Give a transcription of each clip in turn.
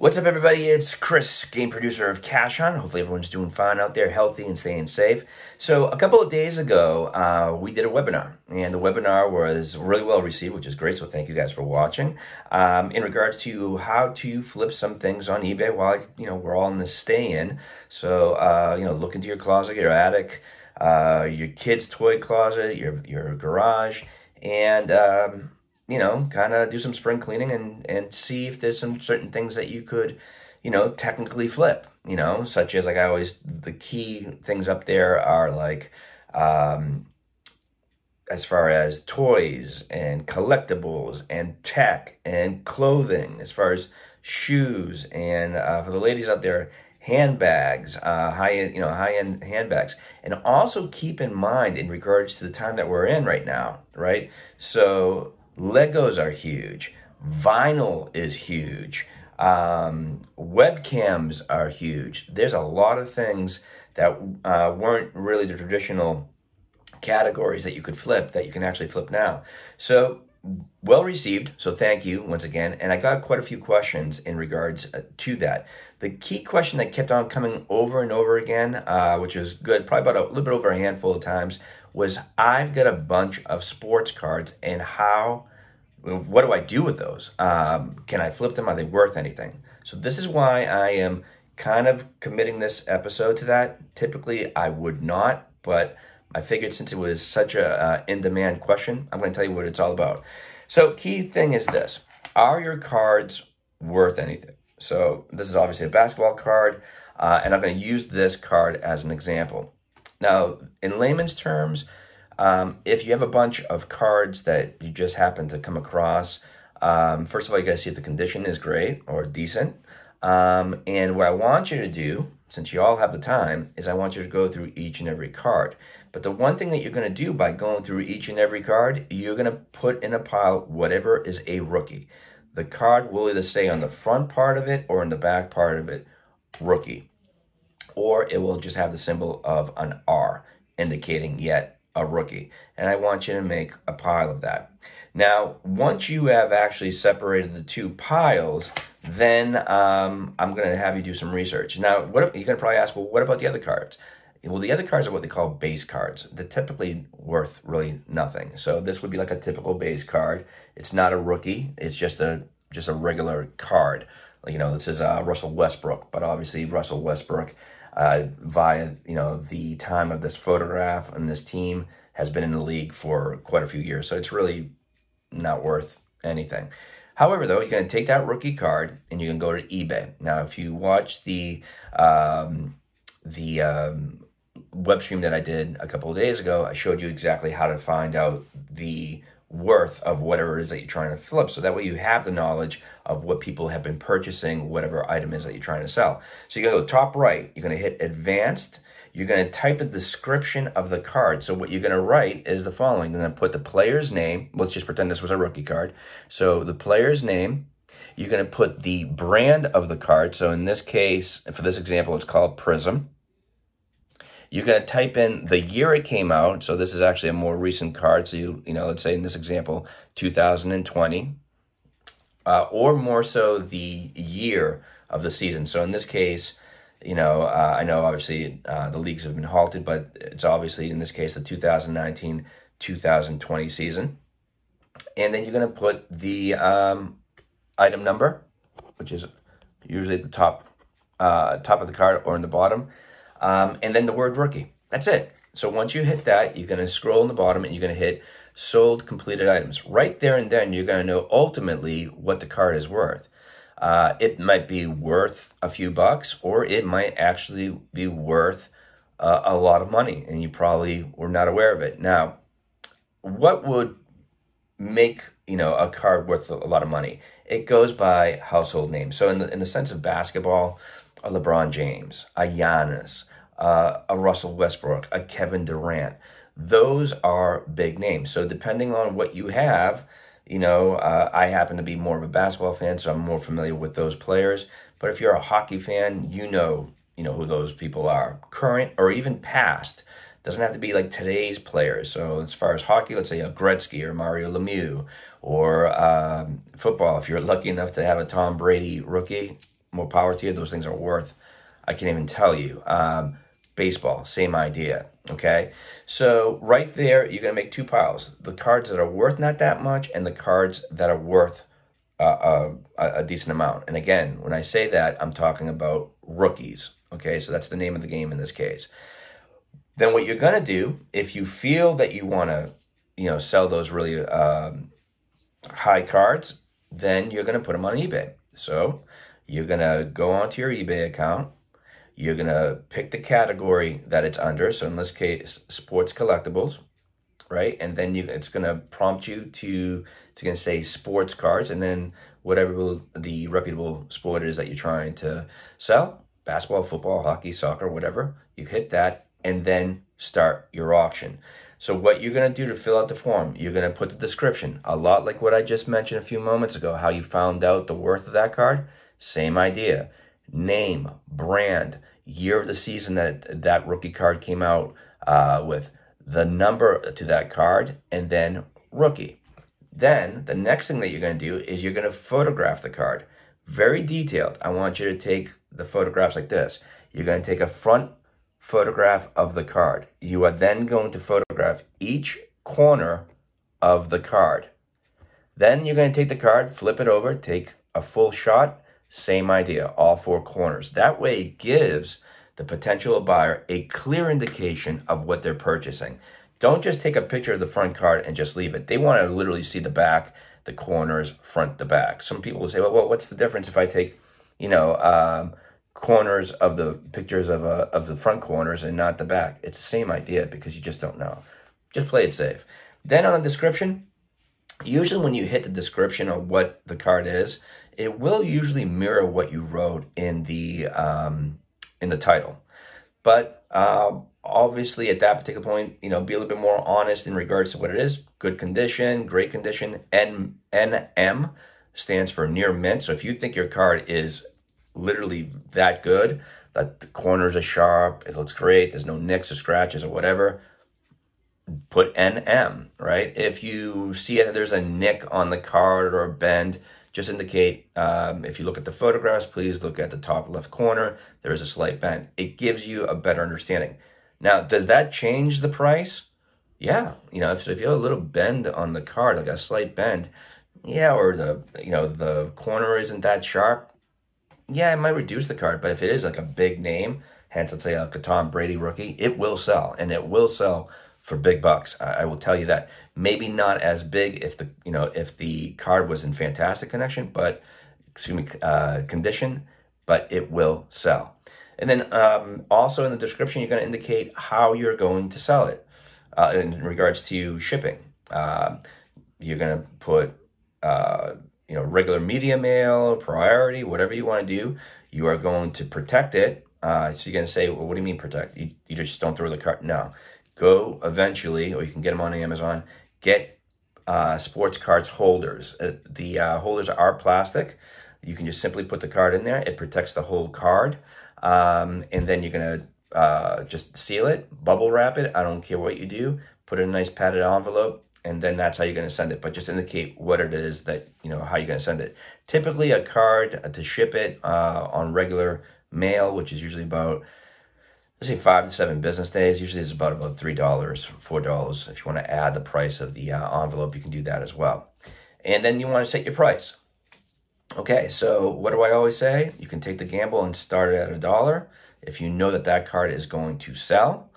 What's up, everybody? It's Chris, game producer of Cash On. Hopefully, everyone's doing fine out there, healthy and staying safe. So, a couple of days ago, uh, we did a webinar, and the webinar was really well received, which is great. So, thank you guys for watching. Um, in regards to how to flip some things on eBay while you know we're all in this stay-in. So, uh, you know, look into your closet, your attic, uh, your kid's toy closet, your your garage, and um, you know, kind of do some spring cleaning and, and see if there's some certain things that you could, you know, technically flip, you know, such as like I always, the key things up there are like, um, as far as toys and collectibles and tech and clothing, as far as shoes and uh, for the ladies out there, handbags, uh, high end, you know, high end handbags, and also keep in mind in regards to the time that we're in right now, right? So Legos are huge. Vinyl is huge. Um, webcams are huge. There's a lot of things that uh, weren't really the traditional categories that you could flip that you can actually flip now. So well received. So thank you once again. And I got quite a few questions in regards uh, to that. The key question that kept on coming over and over again, uh, which was good, probably about a little bit over a handful of times, was I've got a bunch of sports cards and how what do I do with those? Um, can I flip them? Are they worth anything? So this is why I am kind of committing this episode to that. Typically, I would not, but I figured since it was such a uh, in-demand question, I'm going to tell you what it's all about. So key thing is this: Are your cards worth anything? So this is obviously a basketball card, uh, and I'm going to use this card as an example. Now, in layman's terms, um, if you have a bunch of cards that you just happen to come across, um, first of all, you got to see if the condition is great or decent. Um, and what I want you to do, since you all have the time, is I want you to go through each and every card. But the one thing that you're going to do by going through each and every card, you're going to put in a pile whatever is a rookie. The card will either stay on the front part of it or in the back part of it, rookie. Or it will just have the symbol of an R, indicating yet a rookie. And I want you to make a pile of that. Now, once you have actually separated the two piles, then um, I'm going to have you do some research. Now, what you're going to probably ask, well, what about the other cards? Well, the other cards are what they call base cards. They're typically worth really nothing. So this would be like a typical base card. It's not a rookie. It's just a just a regular card. You know, this is uh, Russell Westbrook, but obviously Russell Westbrook uh, via you know the time of this photograph and this team has been in the league for quite a few years, so it's really not worth anything. However, though, going to take that rookie card and you can go to eBay. Now, if you watch the um, the um, web stream that I did a couple of days ago, I showed you exactly how to find out the worth of whatever it is that you're trying to flip. So that way you have the knowledge of what people have been purchasing, whatever item is that you're trying to sell. So you're going to go top right, you're going to hit advanced, you're going to type the description of the card. So what you're going to write is the following. You're going to put the player's name. Let's just pretend this was a rookie card. So the player's name, you're going to put the brand of the card. So in this case, for this example, it's called Prizm. You're going to type in the year it came out. So this is actually a more recent card. So you, you know, let's say in this example, 2020, uh, or more so the year of the season. So in this case, you know, uh, I know obviously uh, the leagues have been halted, but it's obviously in this case the 2019 2020 season. And then you're going to put the um, item number, which is usually at the top uh, top of the card or in the bottom um, and then the word rookie. That's it. So once you hit that, you're going to scroll in the bottom and you're going to hit sold completed items. Right there and then, you're going to know ultimately what the card is worth. Uh, it might be worth a few bucks, or it might actually be worth uh, a lot of money, and you probably were not aware of it. Now, what would make you know a card worth a lot of money? It goes by household name. So in the in the sense of basketball, a LeBron James, a Giannis, uh, a Russell Westbrook, a Kevin Durant. Those are big names. So depending on what you have, you know, uh, I happen to be more of a basketball fan, so I'm more familiar with those players. But if you're a hockey fan, you know, you know who those people are, current or even past. Doesn't have to be like today's players. So as far as hockey, let's say a Gretzky or Mario Lemieux, or um, football. If you're lucky enough to have a Tom Brady rookie, more power to you. Those things are worth, I can't even tell you. Um, baseball, same idea. Okay. So right there, you're to make two piles the cards that are worth not that much and the cards that are worth uh, a, a decent amount. And again, when I say that, I'm talking about rookies. Okay. So that's the name of the game in this case. Then what you're to do, if you feel that you want to, you know, sell those really um, high cards, then you're to put them on eBay. So you're going to go onto your eBay account. You're going to pick the category that it's under. So in this case, sports collectibles, right? And then you, it's going to prompt you to, it's going to say sports cards and then whatever the reputable sport is that you're trying to sell, basketball, football, hockey, soccer, whatever, you hit that and then start your auction. So what you're going to do to fill out the form, you're going to put the description, a lot like what I just mentioned a few moments ago, how you found out the worth of that card. Same idea. Name, brand, year of the season that that rookie card came out uh, with, the number to that card, and then rookie. Then the next thing that you're going to do is you're going to photograph the card. Very detailed. I want you to take the photographs like this. You're going to take a front photograph of the card. You are then going to photograph each corner of the card. Then you're going to take the card, flip it over, take a full shot, same idea, all four corners. That way it gives the potential buyer a clear indication of what they're purchasing. Don't just take a picture of the front card and just leave it. They want to literally see the back, the corners, front to back. Some people will say, well, what's the difference if I take, you know, um, corners of the pictures of uh, of the front corners and not the back. It's the same idea because you just don't know. Just play it safe. Then on the description, usually when you hit the description of what the card is, it will usually mirror what you wrote in the um, in the title. But uh, obviously, at that particular point, you know, be a little bit more honest in regards to what it is. Good condition, great condition. N NM stands for near mint. So if you think your card is literally that good that the corners are sharp, it looks great, there's no nicks or scratches or whatever, put NM, right? If you see that there's a nick on the card or a bend, just indicate, um, if you look at the photographs, please look at the top left corner, there is a slight bend. It gives you a better understanding. Now, does that change the price? Yeah, you know, if, if you have a little bend on the card, like a slight bend, yeah, or the, you know, the corner isn't that sharp, yeah, it might reduce the card, but if it is like a big name, hence let's say like a Tom Brady rookie, it will sell, and it will sell for big bucks. I, I, will tell you that. Maybe not as big if the you know if the card was in fantastic connection, but excuse me, uh, condition, but it will sell. And then um, also in the description, you're going to indicate how you're going to sell it uh, in regards to shipping. Uh, you're going to put you know, regular media mail, priority, whatever you want to do, you are going to protect it. Uh, so you're going to say, well, what do you mean protect? You, you just don't throw the cart. No. Go eventually, or you can get them on Amazon, get uh, sports cards holders. Uh, the uh, holders are plastic. You can just simply put the card in there. It protects the whole card. Um, and then you're to uh, just seal it, bubble wrap it. I don't care what you do. Put it in a nice padded envelope and then that's how you're to send it. But just indicate what it is that you know how you're to send it. Typically, a card to ship it uh, on regular mail, which is usually about say five to seven business days. Usually, it's about about three dollars, four dollars. If you want to add the price of the uh, envelope, you can do that as well. And then you want to set your price. Okay, so what do I always say? You can take the gamble and start it at a dollar if you know that that card is going to sell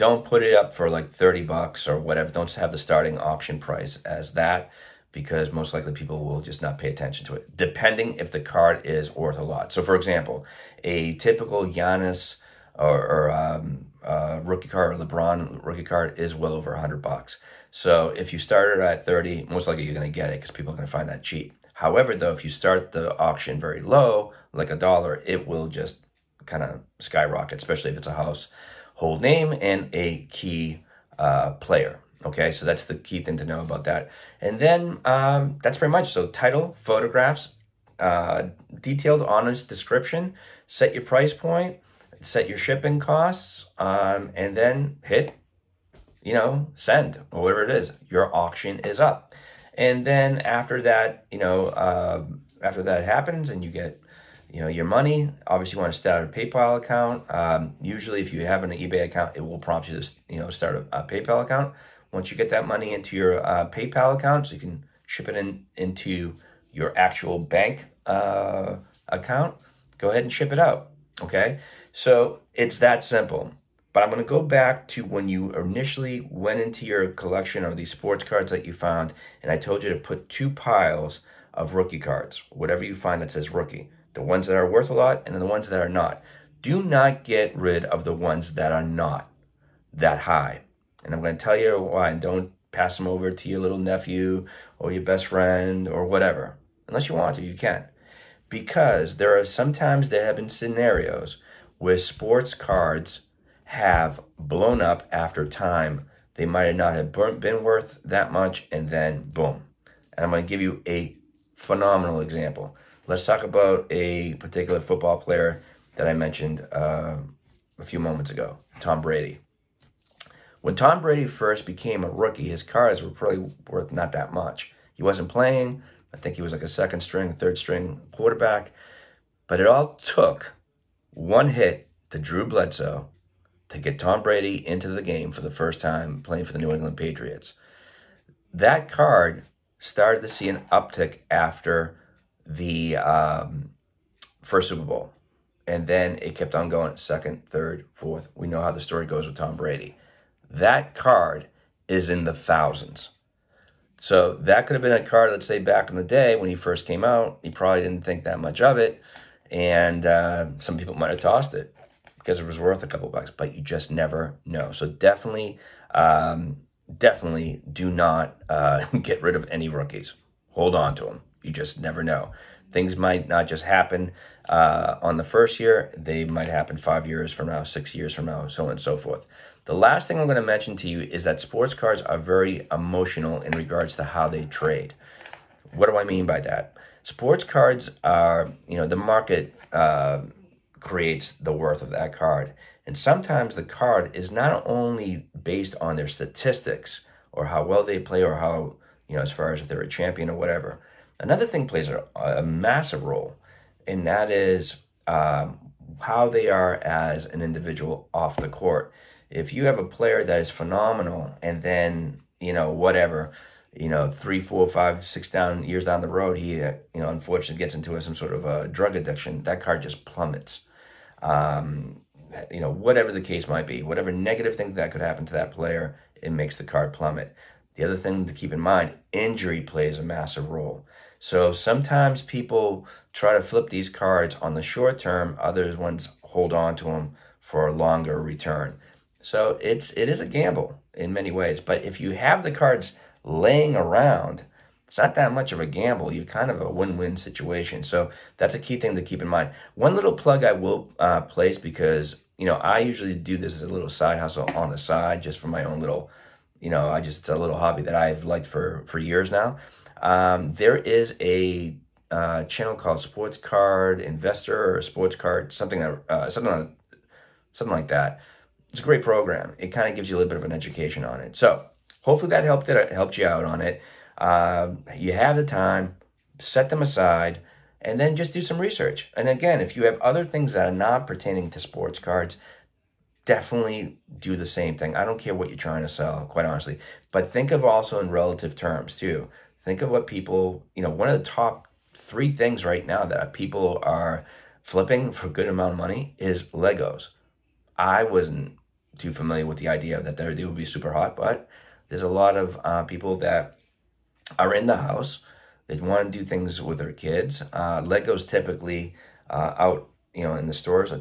don't put it up for like 30 bucks or whatever. Don't have the starting auction price as that because most likely people will just not pay attention to it, depending if the card is worth a lot. So, for example, a typical Giannis or, or um, uh, rookie card or LeBron rookie card is well over 100 bucks. So, if you started at 30, most likely you're going to get it because people are going to find that cheap. However, though, if you start the auction very low, like a dollar, it will just kind of skyrocket, especially if it's a house hold name and a key uh, player. Okay, so that's the key thing to know about that. And then um, that's pretty much so title, photographs, uh, detailed, honest description, set your price point, set your shipping costs, um, and then hit, you know, send or whatever it is. Your auction is up. And then after that, you know, uh, after that happens and you get you know, your money. Obviously, you want to start a PayPal account. Um, usually, if you have an eBay account, it will prompt you to, you know, start a, a PayPal account. Once you get that money into your uh, PayPal account, so you can ship it in into your actual bank uh, account, go ahead and ship it out. Okay, so it's that simple. But I'm going to go back to when you initially went into your collection of these sports cards that you found, and I told you to put two piles of rookie cards, whatever you find that says rookie the ones that are worth a lot and then the ones that are not. Do not get rid of the ones that are not that high. And I'm going to tell you why. And don't pass them over to your little nephew or your best friend or whatever. Unless you want to, you can. Because there are sometimes there have been scenarios where sports cards have blown up after time. They might not have been worth that much, and then boom. And I'm going to give you a phenomenal example. Let's talk about a particular football player that I mentioned uh, a few moments ago, Tom Brady. When Tom Brady first became a rookie, his cards were probably worth not that much. He wasn't playing. I think he was like a second string, third string quarterback. But it all took one hit to Drew Bledsoe to get Tom Brady into the game for the first time playing for the New England Patriots. That card started to see an uptick after the um, first Super Bowl. And then it kept on going second, third, fourth. We know how the story goes with Tom Brady. That card is in the thousands. So that could have been a card, let's say, back in the day when he first came out. He probably didn't think that much of it. And uh, some people might have tossed it because it was worth a couple bucks, but you just never know. So definitely, um, definitely do not uh, get rid of any rookies. Hold on to them. You just never know. Things might not just happen uh, on the first year, they might happen five years from now, six years from now, so on and so forth. The last thing I'm going to mention to you is that sports cards are very emotional in regards to how they trade. What do I mean by that? Sports cards are, you know, the market uh, creates the worth of that card. And sometimes the card is not only based on their statistics or how well they play or how, you know, as far as if they're a champion or whatever, Another thing plays a, a massive role, and that is um, how they are as an individual off the court. If you have a player that is phenomenal, and then you know whatever, you know three, four, five, six down years down the road, he uh, you know unfortunately gets into some sort of a drug addiction. That card just plummets. Um, you know whatever the case might be, whatever negative thing that could happen to that player, it makes the card plummet. The other thing to keep in mind, injury plays a massive role. So sometimes people try to flip these cards on the short term, other ones hold on to them for a longer return. So it's it is a gamble in many ways. But if you have the cards laying around, it's not that much of a gamble. You're kind of a win-win situation. So that's a key thing to keep in mind. One little plug I will uh, place because you know I usually do this as a little side hustle on the side, just for my own little, you know, I just it's a little hobby that I've liked for for years now. Um, there is a uh, channel called Sports Card Investor or Sports Card something uh, something something like that. It's a great program. It kind of gives you a little bit of an education on it. So hopefully that helped it helped you out on it. Uh, you have the time, set them aside, and then just do some research. And again, if you have other things that are not pertaining to sports cards, definitely do the same thing. I don't care what you're trying to sell, quite honestly. But think of also in relative terms too. Think of what people, you know, one of the top three things right now that people are flipping for a good amount of money is Legos. I wasn't too familiar with the idea that they would be super hot, but there's a lot of uh, people that are in the house. They want to do things with their kids. Uh, Legos typically uh, out, you know, in the stores,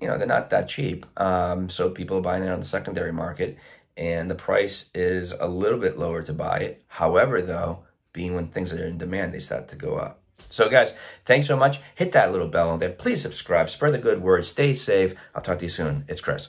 you know, they're not that cheap. Um, so people are buying it on the secondary market, and the price is a little bit lower to buy it. However, though, being when things are in demand, they start to go up. So, guys, thanks so much. Hit that little bell on there. Please subscribe. Spread the good word. Stay safe. I'll talk to you soon. It's Chris.